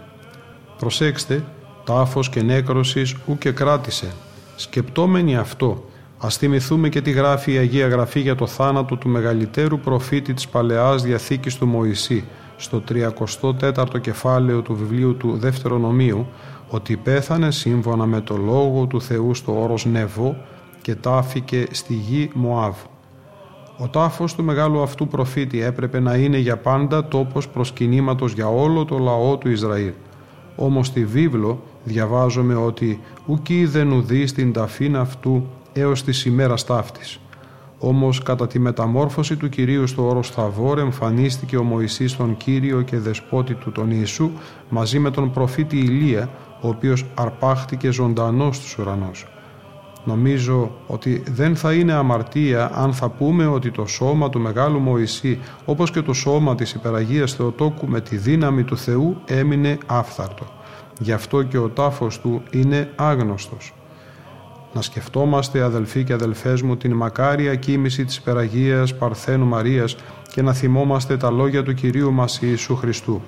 Προσέξτε, τάφος και νέκρωσης ου και κράτησε. Σκεπτόμενοι αυτό, Ας θυμηθούμε και τι γράφει η Αγία Γραφή για το θάνατο του μεγαλύτερου προφήτη της Παλαιάς Διαθήκης του Μωυσή, στο 34ο κεφάλαιο του βιβλίου του Δευτερονομίου ότι πέθανε σύμφωνα με το λόγο του Θεού στο όρος Νεβό και τάφηκε στη γη Μωάβ. Ο τάφος του μεγάλου αυτού προφήτη έπρεπε να είναι για πάντα τόπος προσκυνήματος για όλο το λαό του Ισραήλ. Όμως στη βίβλο διαβάζουμε ότι «ουκ είδεν ουδή στην ταφήν αυτού έως της ημέρας ταύτης». Όμως κατά τη μεταμόρφωση του Κυρίου στο όρο Σταβόρ εμφανίστηκε ο Μωυσής τον Κύριο και δεσπότη του τον Ιησού μαζί με τον προφήτη Ηλία ο οποίος αρπάχτηκε ζωντανός στους ουρανούς. Νομίζω ότι δεν θα είναι αμαρτία αν θα πούμε ότι το σώμα του Μεγάλου Μωυσή όπως και το σώμα της Υπεραγίας Θεοτόκου με τη δύναμη του Θεού έμεινε άφθαρτο. Γι' αυτό και ο τάφος του είναι άγνωστος. Να σκεφτόμαστε αδελφοί και αδελφές μου την μακάρια κοίμηση της Υπεραγίας Παρθένου Μαρίας και να θυμόμαστε τα λόγια του Κυρίου μας Ιησού Χριστού.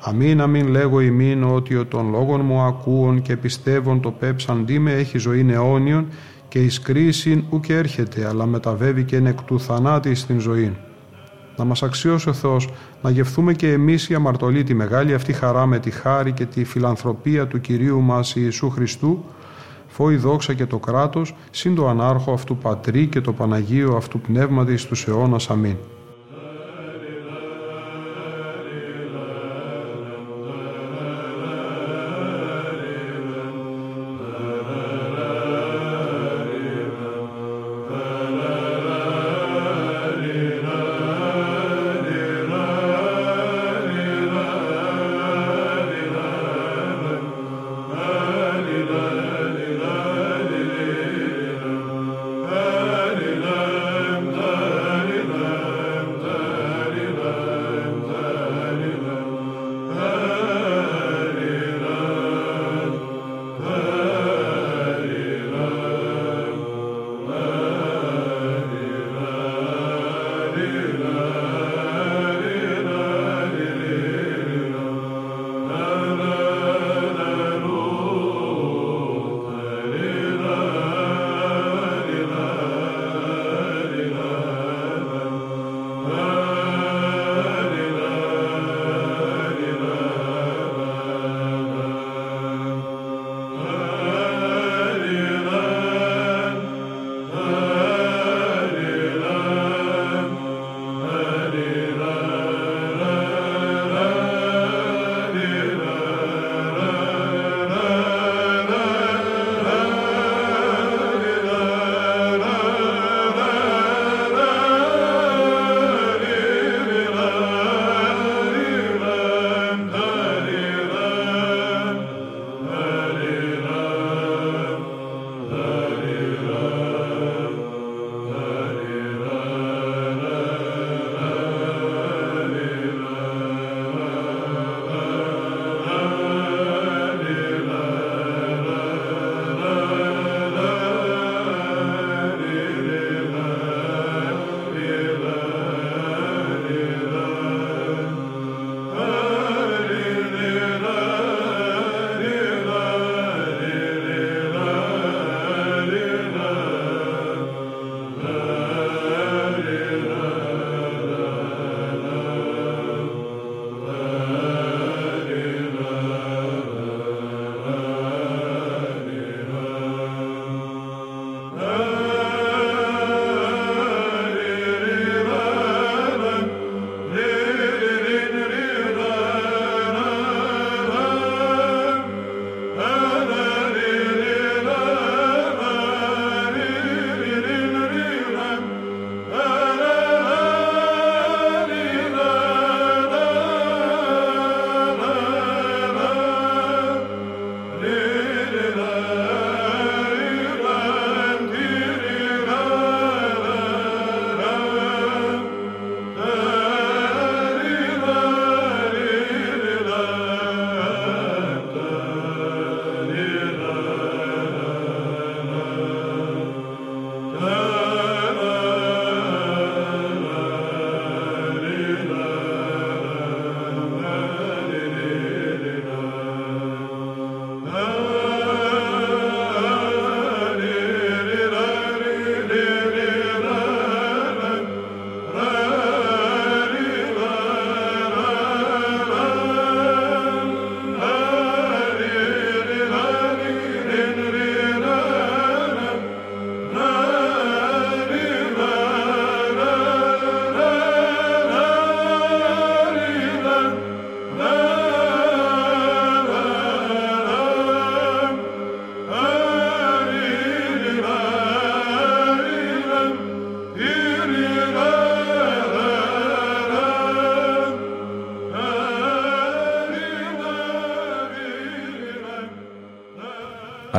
Αμήν αμήν λέγω ημίν ότι ο των λόγων μου ακούων και πιστεύων το πέψαν με έχει ζωή αιώνιον και εις κρίσιν ουκ έρχεται αλλά μεταβεύει και εκ του θανάτη στην ζωή. Να μας αξιώσει ο Θεός να γευθούμε και εμείς οι αμαρτωλοί τη μεγάλη αυτή χαρά με τη χάρη και τη φιλανθρωπία του Κυρίου μας Ιησού Χριστού φόη δόξα και το κράτος, συν το ανάρχο αυτού Πατρί και το Παναγίο αυτού Πνεύματι τους αιώνας. Αμήν.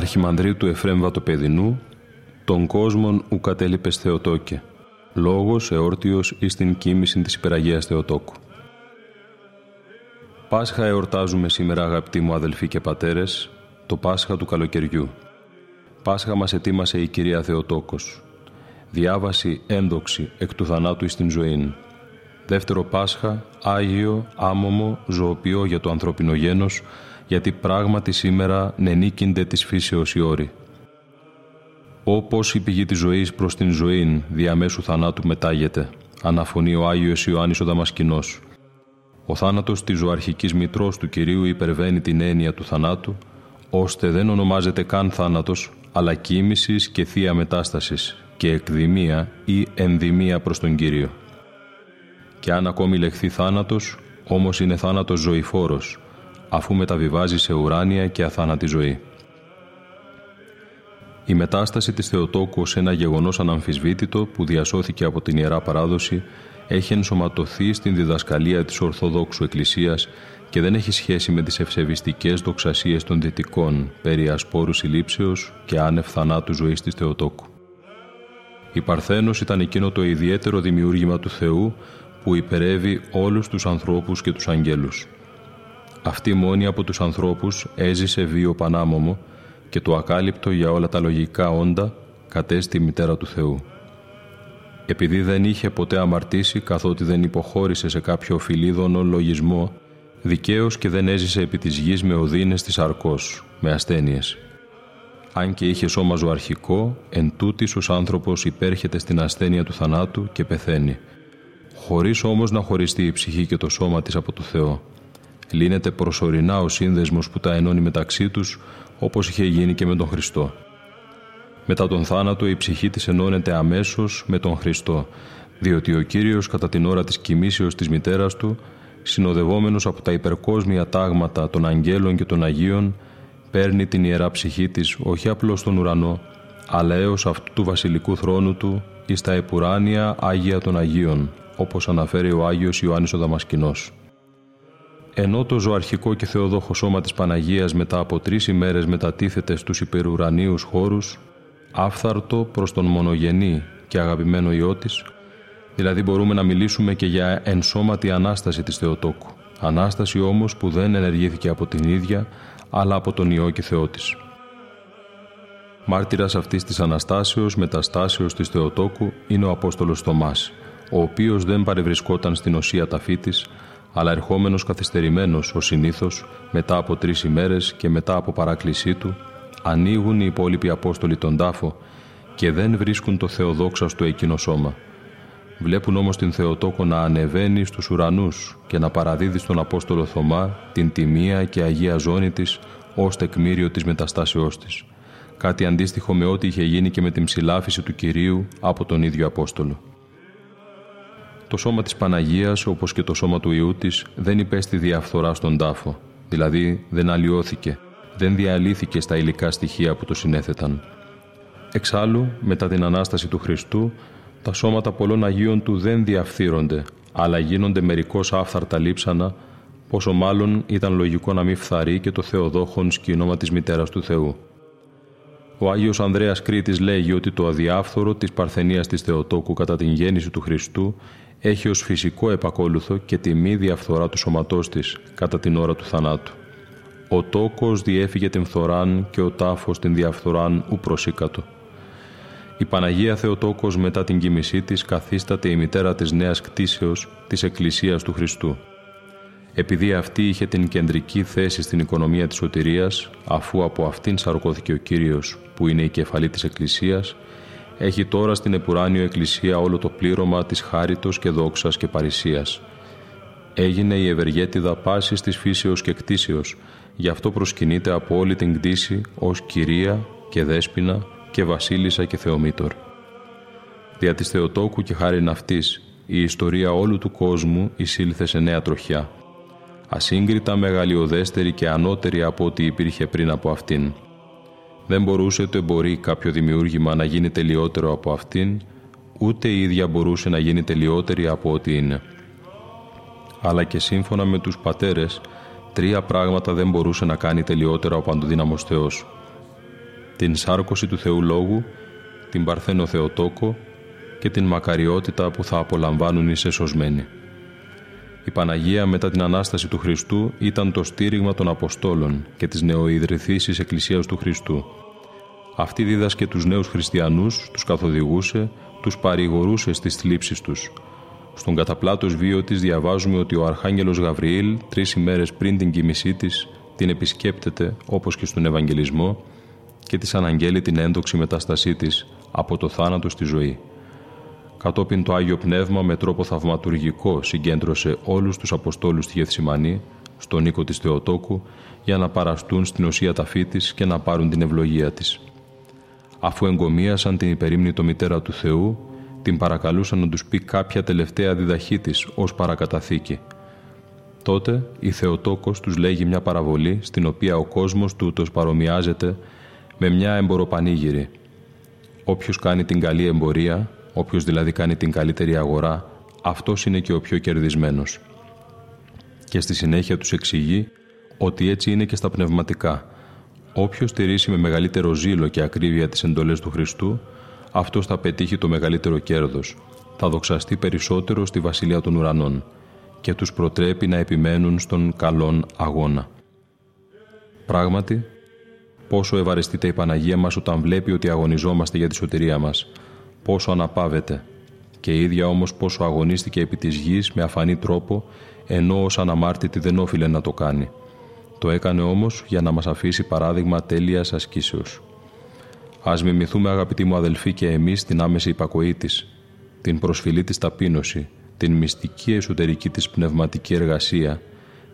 Αρχιμανδρή του Εφρέμ Βατοπεδινού, τον κόσμον ου κατέλειπες Θεοτόκε, λόγος εόρτιος εις την κοίμηση της υπεραγίας Θεοτόκου. Πάσχα εορτάζουμε σήμερα αγαπητοί μου αδελφοί και πατέρες, το Πάσχα του καλοκαιριού. Πάσχα μας ετοίμασε η Κυρία Θεοτόκος. Διάβαση ένδοξη εκ του θανάτου εις την ζωήν. Δεύτερο Πάσχα, Άγιο, άμωμο, ζωοποιό για το ανθρώπινο γένος, γιατί πράγματι σήμερα νενίκυνται της φύσεως οι όροι. Όπως η πηγή της ζωής προς την ζωή διαμέσου θανάτου μετάγεται, αναφωνεί ο Άγιος Ιωάννης ο Δαμασκηνός. Ο θάνατος της ζωαρχικής μητρός του Κυρίου υπερβαίνει την έννοια του θανάτου, ώστε δεν ονομάζεται καν θάνατος, αλλά κοίμησης και θεία μετάστασης και εκδημία ή ενδημία προς τον Κύριο. Και αν ακόμη λεχθεί θάνατος, όμως είναι θάνατος ζωηφόρος, αφού μεταβιβάζει σε ουράνια και αθάνατη ζωή. Η μετάσταση της Θεοτόκου ως ένα γεγονός αναμφισβήτητο που διασώθηκε από την Ιερά Παράδοση έχει ενσωματωθεί στην διδασκαλία της Ορθοδόξου Εκκλησίας και δεν έχει σχέση με τις ευσεβιστικές δοξασίες των δυτικών περί ασπόρου συλλήψεως και άνευ θανάτου ζωής της Θεοτόκου. Η Παρθένος ήταν εκείνο το ιδιαίτερο δημιούργημα του Θεού που υπερεύει όλους τους ανθρώπους και τους αγγέλους. Αυτή μόνη από τους ανθρώπους έζησε βίο πανάμωμο και το ακάλυπτο για όλα τα λογικά όντα κατέστη μητέρα του Θεού. Επειδή δεν είχε ποτέ αμαρτήσει καθότι δεν υποχώρησε σε κάποιο φιλίδωνο λογισμό, δικαίως και δεν έζησε επί της γης με οδύνες της αρκός, με ασθένειες. Αν και είχε σώμα ζωαρχικό, εν τούτης ως άνθρωπος υπέρχεται στην ασθένεια του θανάτου και πεθαίνει, χωρίς όμως να χωριστεί η ψυχή και το σώμα της από το Θεό. Λύνεται προσωρινά ο σύνδεσμος που τα ενώνει μεταξύ τους, όπως είχε γίνει και με τον Χριστό. Μετά τον θάνατο η ψυχή της ενώνεται αμέσως με τον Χριστό, διότι ο Κύριος κατά την ώρα της κοιμήσεως της μητέρας του, συνοδευόμενος από τα υπερκόσμια τάγματα των αγγέλων και των Αγίων, παίρνει την ιερά ψυχή της όχι απλώς στον ουρανό, αλλά έως αυτού του βασιλικού θρόνου του εις τα επουράνια Άγια των Αγίων, όπως αναφέρει ο Άγιος Ιωάννης ο Δαμασκηνός. Ενώ το ζωαρχικό και θεοδόχο σώμα της Παναγίας μετά από τρεις ημέρες μετατίθεται στους υπερουρανίους χώρους, άφθαρτο προς τον μονογενή και αγαπημένο Υιό της, δηλαδή μπορούμε να μιλήσουμε και για ενσώματη Ανάσταση της Θεοτόκου. Ανάσταση όμως που δεν ενεργήθηκε από την ίδια, αλλά από τον Υιό και Θεό της. Μάρτυρας αυτής της Αναστάσεως μεταστάσεως της Θεοτόκου είναι ο Απόστολος Θωμάς, ο οποίος δεν παρευρισκόταν στην οσία ταφή της, αλλά ερχόμενος καθυστερημένος ο συνήθως μετά από τρεις ημέρες και μετά από παράκλησή του, ανοίγουν οι υπόλοιποι Απόστολοι τον τάφο και δεν βρίσκουν το Θεοδόξαστο εκείνο σώμα. Βλέπουν όμως την Θεοτόκο να ανεβαίνει στους ουρανούς και να παραδίδει στον Απόστολο Θωμά την τιμία και αγία ζώνη της ως τεκμήριο της μεταστάσεώς της. Κάτι αντίστοιχο με ό,τι είχε γίνει και με την ψηλάφιση του Κυρίου από τον ίδιο Απόστολο. Το σώμα της Παναγίας, όπως και το σώμα του Ιού της, δεν υπέστη διαφθορά στον τάφο, δηλαδή δεν αλλοιώθηκε, δεν διαλύθηκε στα υλικά στοιχεία που το συνέθεταν. Εξάλλου, μετά την Ανάσταση του Χριστού, τα σώματα πολλών Αγίων του δεν διαφθείρονται, αλλά γίνονται μερικώς άφθαρτα λείψανα, πόσο μάλλον ήταν λογικό να μην φθαρεί και το Θεοδόχον σκηνώμα της Μητέρας του Θεού. Ο Άγιος Ανδρέας Κρήτης λέγει ότι το αδιάφθορο της παρθενίας της Θεοτόκου κατά την γέννηση του Χριστού έχει ως φυσικό επακόλουθο και τη μη διαφθορά του σώματός της κατά την ώρα του θανάτου. Ο τόκος διέφυγε την φθοράν και ο τάφος την διαφθοράν ου προσήκατο. Η Παναγία Θεοτόκος μετά την κοιμησή της καθίσταται η μητέρα της νέας κτίσεως της Εκκλησίας του Χριστού. Επειδή αυτή είχε την κεντρική θέση στην οικονομία της σωτηρίας, αφού από αυτήν σαρκώθηκε ο Κύριος που είναι η κεφαλή της Εκκλησίας, έχει τώρα στην Επουράνιο Εκκλησία όλο το πλήρωμα της χάριτος και δόξας και παρησίας. Έγινε η ευεργέτηδα πάσης της φύσεως και κτίσεως, γι' αυτό προσκυνείται από όλη την κτήση ως κυρία και δέσποινα και βασίλισσα και θεομήτωρ. Δια της Θεοτόκου και χάριν αυτής, η ιστορία όλου του κόσμου εισήλθε σε νέα τροχιά. Ασύγκριτα μεγαλειοδέστερη και ανώτερη από ό,τι υπήρχε πριν από αυτήν. Δεν μπορούσε το εμπορεί κάποιο δημιούργημα να γίνει τελειότερο από αυτήν, ούτε η ίδια μπορούσε να γίνει τελειότερη από ό,τι είναι. Αλλά και σύμφωνα με τους πατέρες, τρία πράγματα δεν μπορούσε να κάνει τελειότερο ο Παντοδύναμος Θεός. την σάρκωση του Θεού Λόγου, την Παρθένο Θεοτόκο και την μακαριότητα που θα απολαμβάνουν οι σεσωσμένοι. Η Παναγία μετά την Ανάσταση του Χριστού ήταν το στήριγμα των Αποστόλων και της νεοειδρυθήσης Εκκλησίας του Χριστού. Αυτή δίδασκε τους νέους χριστιανούς, τους καθοδηγούσε, τους παρηγορούσε στις θλίψεις τους. Στον καταπλάτος βίο της διαβάζουμε ότι ο Αρχάγγελος Γαβριήλ τρεις ημέρες πριν την κοιμησή της την επισκέπτεται όπως και στον Ευαγγελισμό και της αναγγέλει την έντοξη μετάστασή της από το θάνατο στη ζωή. Κατόπιν το Άγιο Πνεύμα με τρόπο θαυματουργικό συγκέντρωσε όλους τους Αποστόλους στη Γεθσιμανή, στον οίκο της Θεοτόκου, για να παραστούν στην οσία ταφή της και να πάρουν την ευλογία της. Αφού εγκομίασαν την υπερήμνητο μητέρα του Θεού, την παρακαλούσαν να τους πει κάποια τελευταία διδαχή της ως παρακαταθήκη. Τότε η Θεοτόκος τους λέγει μια παραβολή στην οποία ο κόσμος τούτος παρομοιάζεται με μια εμποροπανήγυρη. Όποιος κάνει την καλή εμπορία Όποιος δηλαδή κάνει την καλύτερη αγορά, αυτός είναι και ο πιο κερδισμένος. Και στη συνέχεια τους εξηγεί ότι έτσι είναι και στα πνευματικά. Όποιος στηρίσει με μεγαλύτερο ζήλο και ακρίβεια τις εντολές του Χριστού, αυτός θα πετύχει το μεγαλύτερο κέρδος. Θα δοξαστεί περισσότερο στη βασιλεία των ουρανών και τους προτρέπει να επιμένουν στον καλόν αγώνα. Πράγματι, πόσο ευαρεστείται η Παναγία μας όταν βλέπει ότι αγωνιζόμαστε για τη σωτηρία μας, πόσο αναπάβεται και η ίδια όμως πόσο αγωνίστηκε επί της γης με αφανή τρόπο ενώ ως αναμάρτητη δεν όφιλε να το κάνει. Το έκανε όμως για να μας αφήσει παράδειγμα τέλειας ασκήσεως. Ας μιμηθούμε αγαπητοί μου αδελφοί και εμείς την άμεση υπακοή της, την προσφυλή της ταπείνωση, την μυστική εσωτερική της πνευματική εργασία,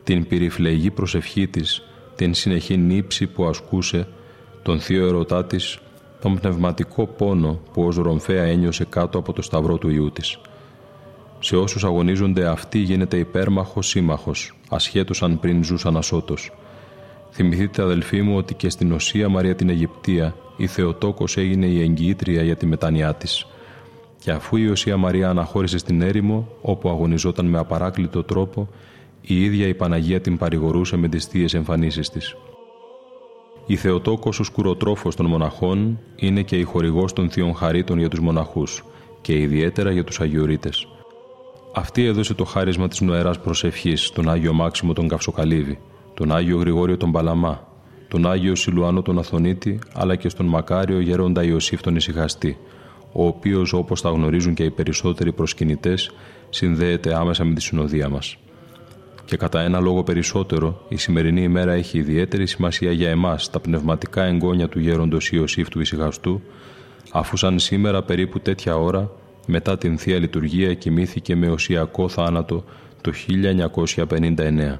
την πυριφλεγή προσευχή της, την συνεχή νύψη που ασκούσε, τον θείο ερωτά της, τον πνευματικό πόνο που ως ρομφαία ένιωσε κάτω από το σταυρό του Ιού της. Σε όσους αγωνίζονται αυτή γίνεται υπέρμαχος σύμμαχος, ασχέτως αν πριν ζούσαν ασώτος. Θυμηθείτε αδελφοί μου ότι και στην Οσία Μαρία την Αιγυπτία η Θεοτόκος έγινε η εγγυήτρια για τη μετάνοιά της. Και αφού η Οσία Μαρία αναχώρησε στην έρημο, όπου αγωνιζόταν με απαράκλητο τρόπο, η ίδια η Παναγία την παρηγορούσε με τις θείες εμφανίσεις της. Η Θεοτόκος ο σκουροτρόφος των μοναχών είναι και η χορηγός των θείων χαρίτων για τους μοναχούς και ιδιαίτερα για τους Αγιορείτες. Αυτή έδωσε το χάρισμα της νοεράς προσευχής στον Άγιο Μάξιμο τον Καυσοκαλύβη, τον Άγιο Γρηγόριο τον Παλαμά, τον Άγιο Σιλουάνο τον Αθωνίτη, αλλά και στον μακάριο γέροντα Ιωσήφ τον Ισυχαστή, ο οποίος όπως τα γνωρίζουν και οι περισσότεροι προσκυνητές συνδέεται άμεσα με τη συνοδεία μας και κατά ένα λόγο περισσότερο, η σημερινή ημέρα έχει ιδιαίτερη σημασία για εμάς, τα πνευματικά εγγόνια του γέροντος Ιωσήφ του Ισυχαστού, αφού σαν σήμερα περίπου τέτοια ώρα, μετά την Θεία Λειτουργία κοιμήθηκε με οσιακό θάνατο το 1959.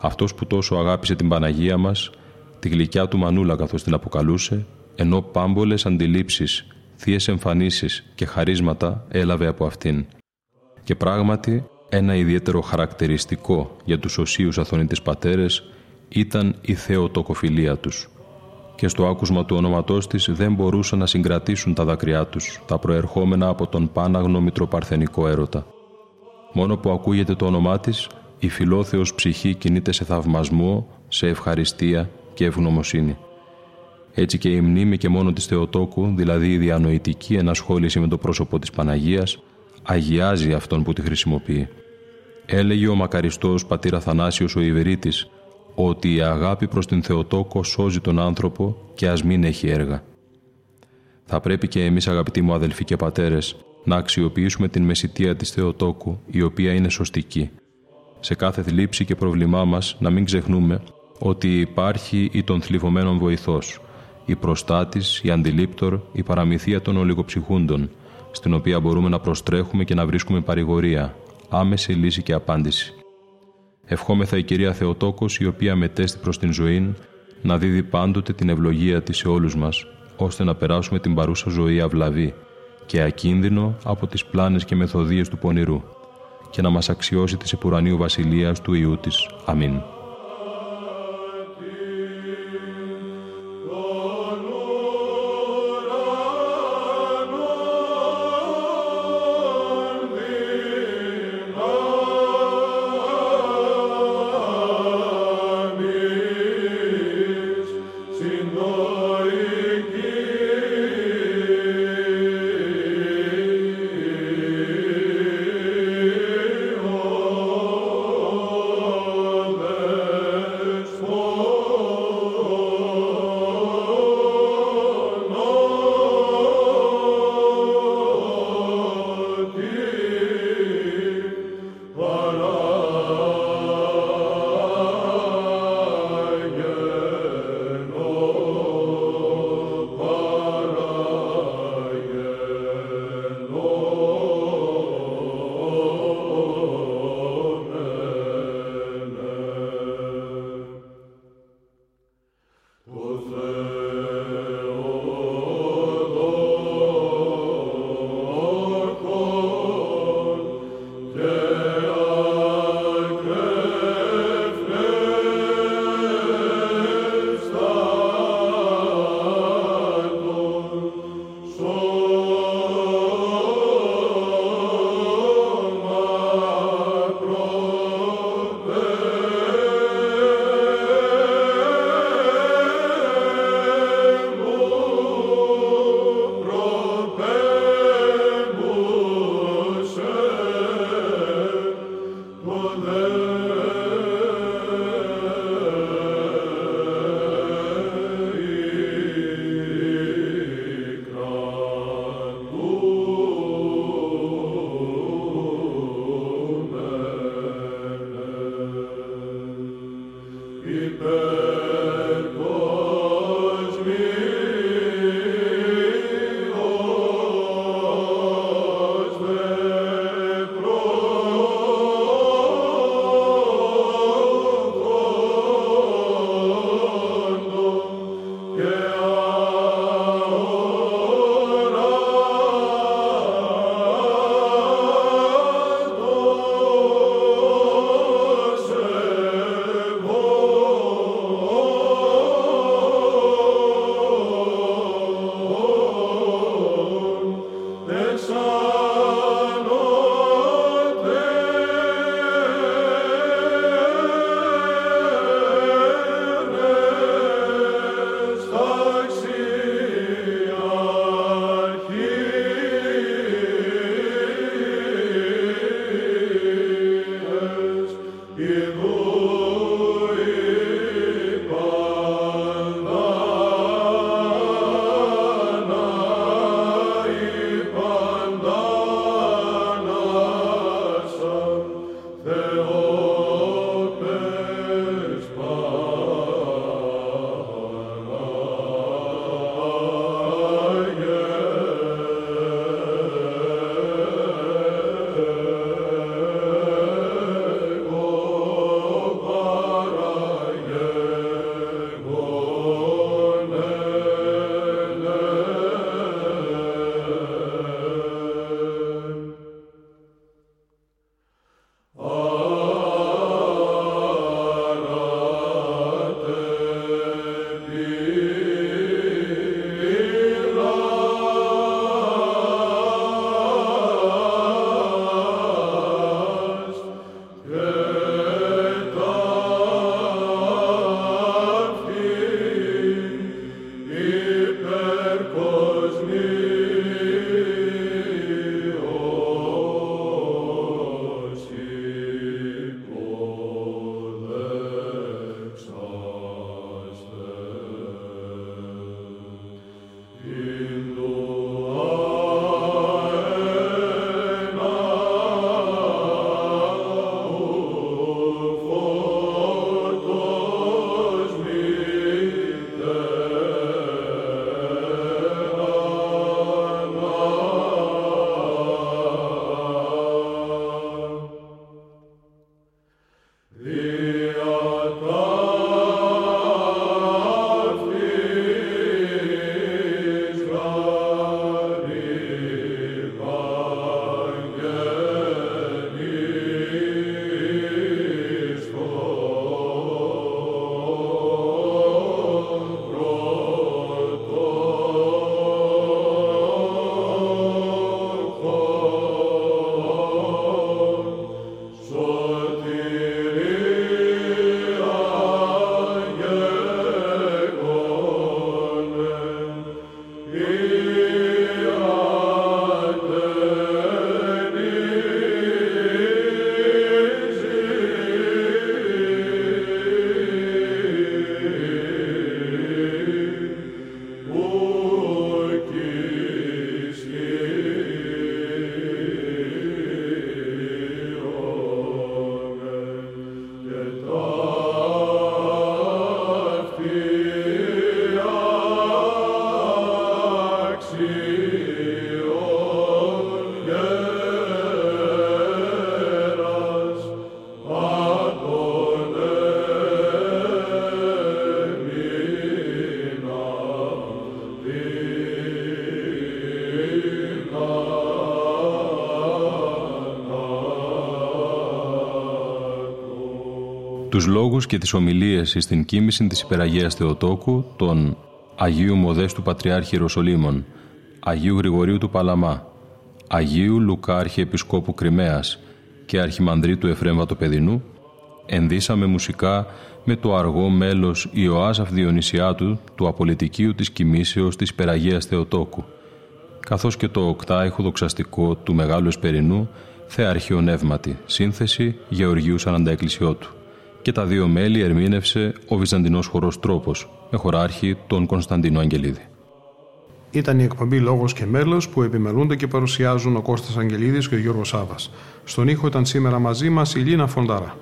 Αυτός που τόσο αγάπησε την Παναγία μας, τη γλυκιά του Μανούλα καθώς την αποκαλούσε, ενώ πάμπολες αντιλήψεις, θείες εμφανίσεις και χαρίσματα έλαβε από αυτήν. Και πράγματι ένα ιδιαίτερο χαρακτηριστικό για τους οσίους αθωνίτες πατέρες ήταν η θεοτοκοφιλία τους και στο άκουσμα του ονόματός της δεν μπορούσαν να συγκρατήσουν τα δάκρυά τους, τα προερχόμενα από τον πάναγνο μητροπαρθενικό έρωτα. Μόνο που ακούγεται το όνομά της, η φιλόθεος ψυχή κινείται σε θαυμασμό, σε ευχαριστία και ευγνωμοσύνη. Έτσι και η μνήμη και μόνο της Θεοτόκου, δηλαδή η διανοητική ενασχόληση με το πρόσωπο της Παναγίας, αγιάζει αυτόν που τη χρησιμοποιεί. Έλεγε ο μακαριστός πατήρ Αθανάσιος ο Ιβερίτης ότι η αγάπη προς την Θεοτόκο σώζει τον άνθρωπο και ας μην έχει έργα. Θα πρέπει και εμείς αγαπητοί μου αδελφοί και πατέρες να αξιοποιήσουμε την μεσητεία της Θεοτόκου η οποία είναι σωστική. Σε κάθε θλίψη και πρόβλημά μας να μην ξεχνούμε ότι υπάρχει η των θλιβωμένων βοηθός, η προστάτης, η αντιλήπτορ, η παραμυθία των ολιγοψυχούντων, στην οποία μπορούμε να προστρέχουμε και να βρίσκουμε παρηγορία, άμεση λύση και απάντηση. Ευχόμεθα η Κυρία Θεοτόκος, η οποία μετέστη προς την ζωή, να δίδει πάντοτε την ευλογία της σε όλους μας, ώστε να περάσουμε την παρούσα ζωή αυλαβή και ακίνδυνο από τις πλάνες και μεθοδίες του πονηρού και να μας αξιώσει της επουρανίου βασιλείας του Ιού της. Αμήν. Τους λόγους και τις ομιλίες στην κοίμηση της Υπεραγίας Θεοτόκου των Αγίου Μοδέστου Πατριάρχη Ιεροσολύμων, Αγίου Γρηγορίου του Παλαμά, Αγίου Λουκά Αρχιεπισκόπου Κρυμαίας και Αρχιμανδρίτου Εφρέμβατο Παιδινού, ενδύσαμε μουσικά με το αργό μέλος Ιωάς Αυδιονυσιάτου του Απολυτικίου της Κοιμήσεως της Περαγίας Θεοτόκου, καθώς και το οκτάιχο δοξαστικό του Μεγάλου Εσπερινού Θεαρχείο Νεύματι, σύνθεση Γεωργίου Σανανταεκκλησιώτου. Και τα δύο μέλη ερμήνευσε ο Βυζαντινός χορός Τρόπος, με χωράρχη τον Κωνσταντίνο Αγγελίδη. Ήταν η εκπομπή Λόγος και Μέλος που επιμελούνται και παρουσιάζουν ο Κώστας Αγγελίδης και ο Γιώργος Σάβας. Στον ήχο ήταν σήμερα μαζί μας η Λίνα Φοντάρα.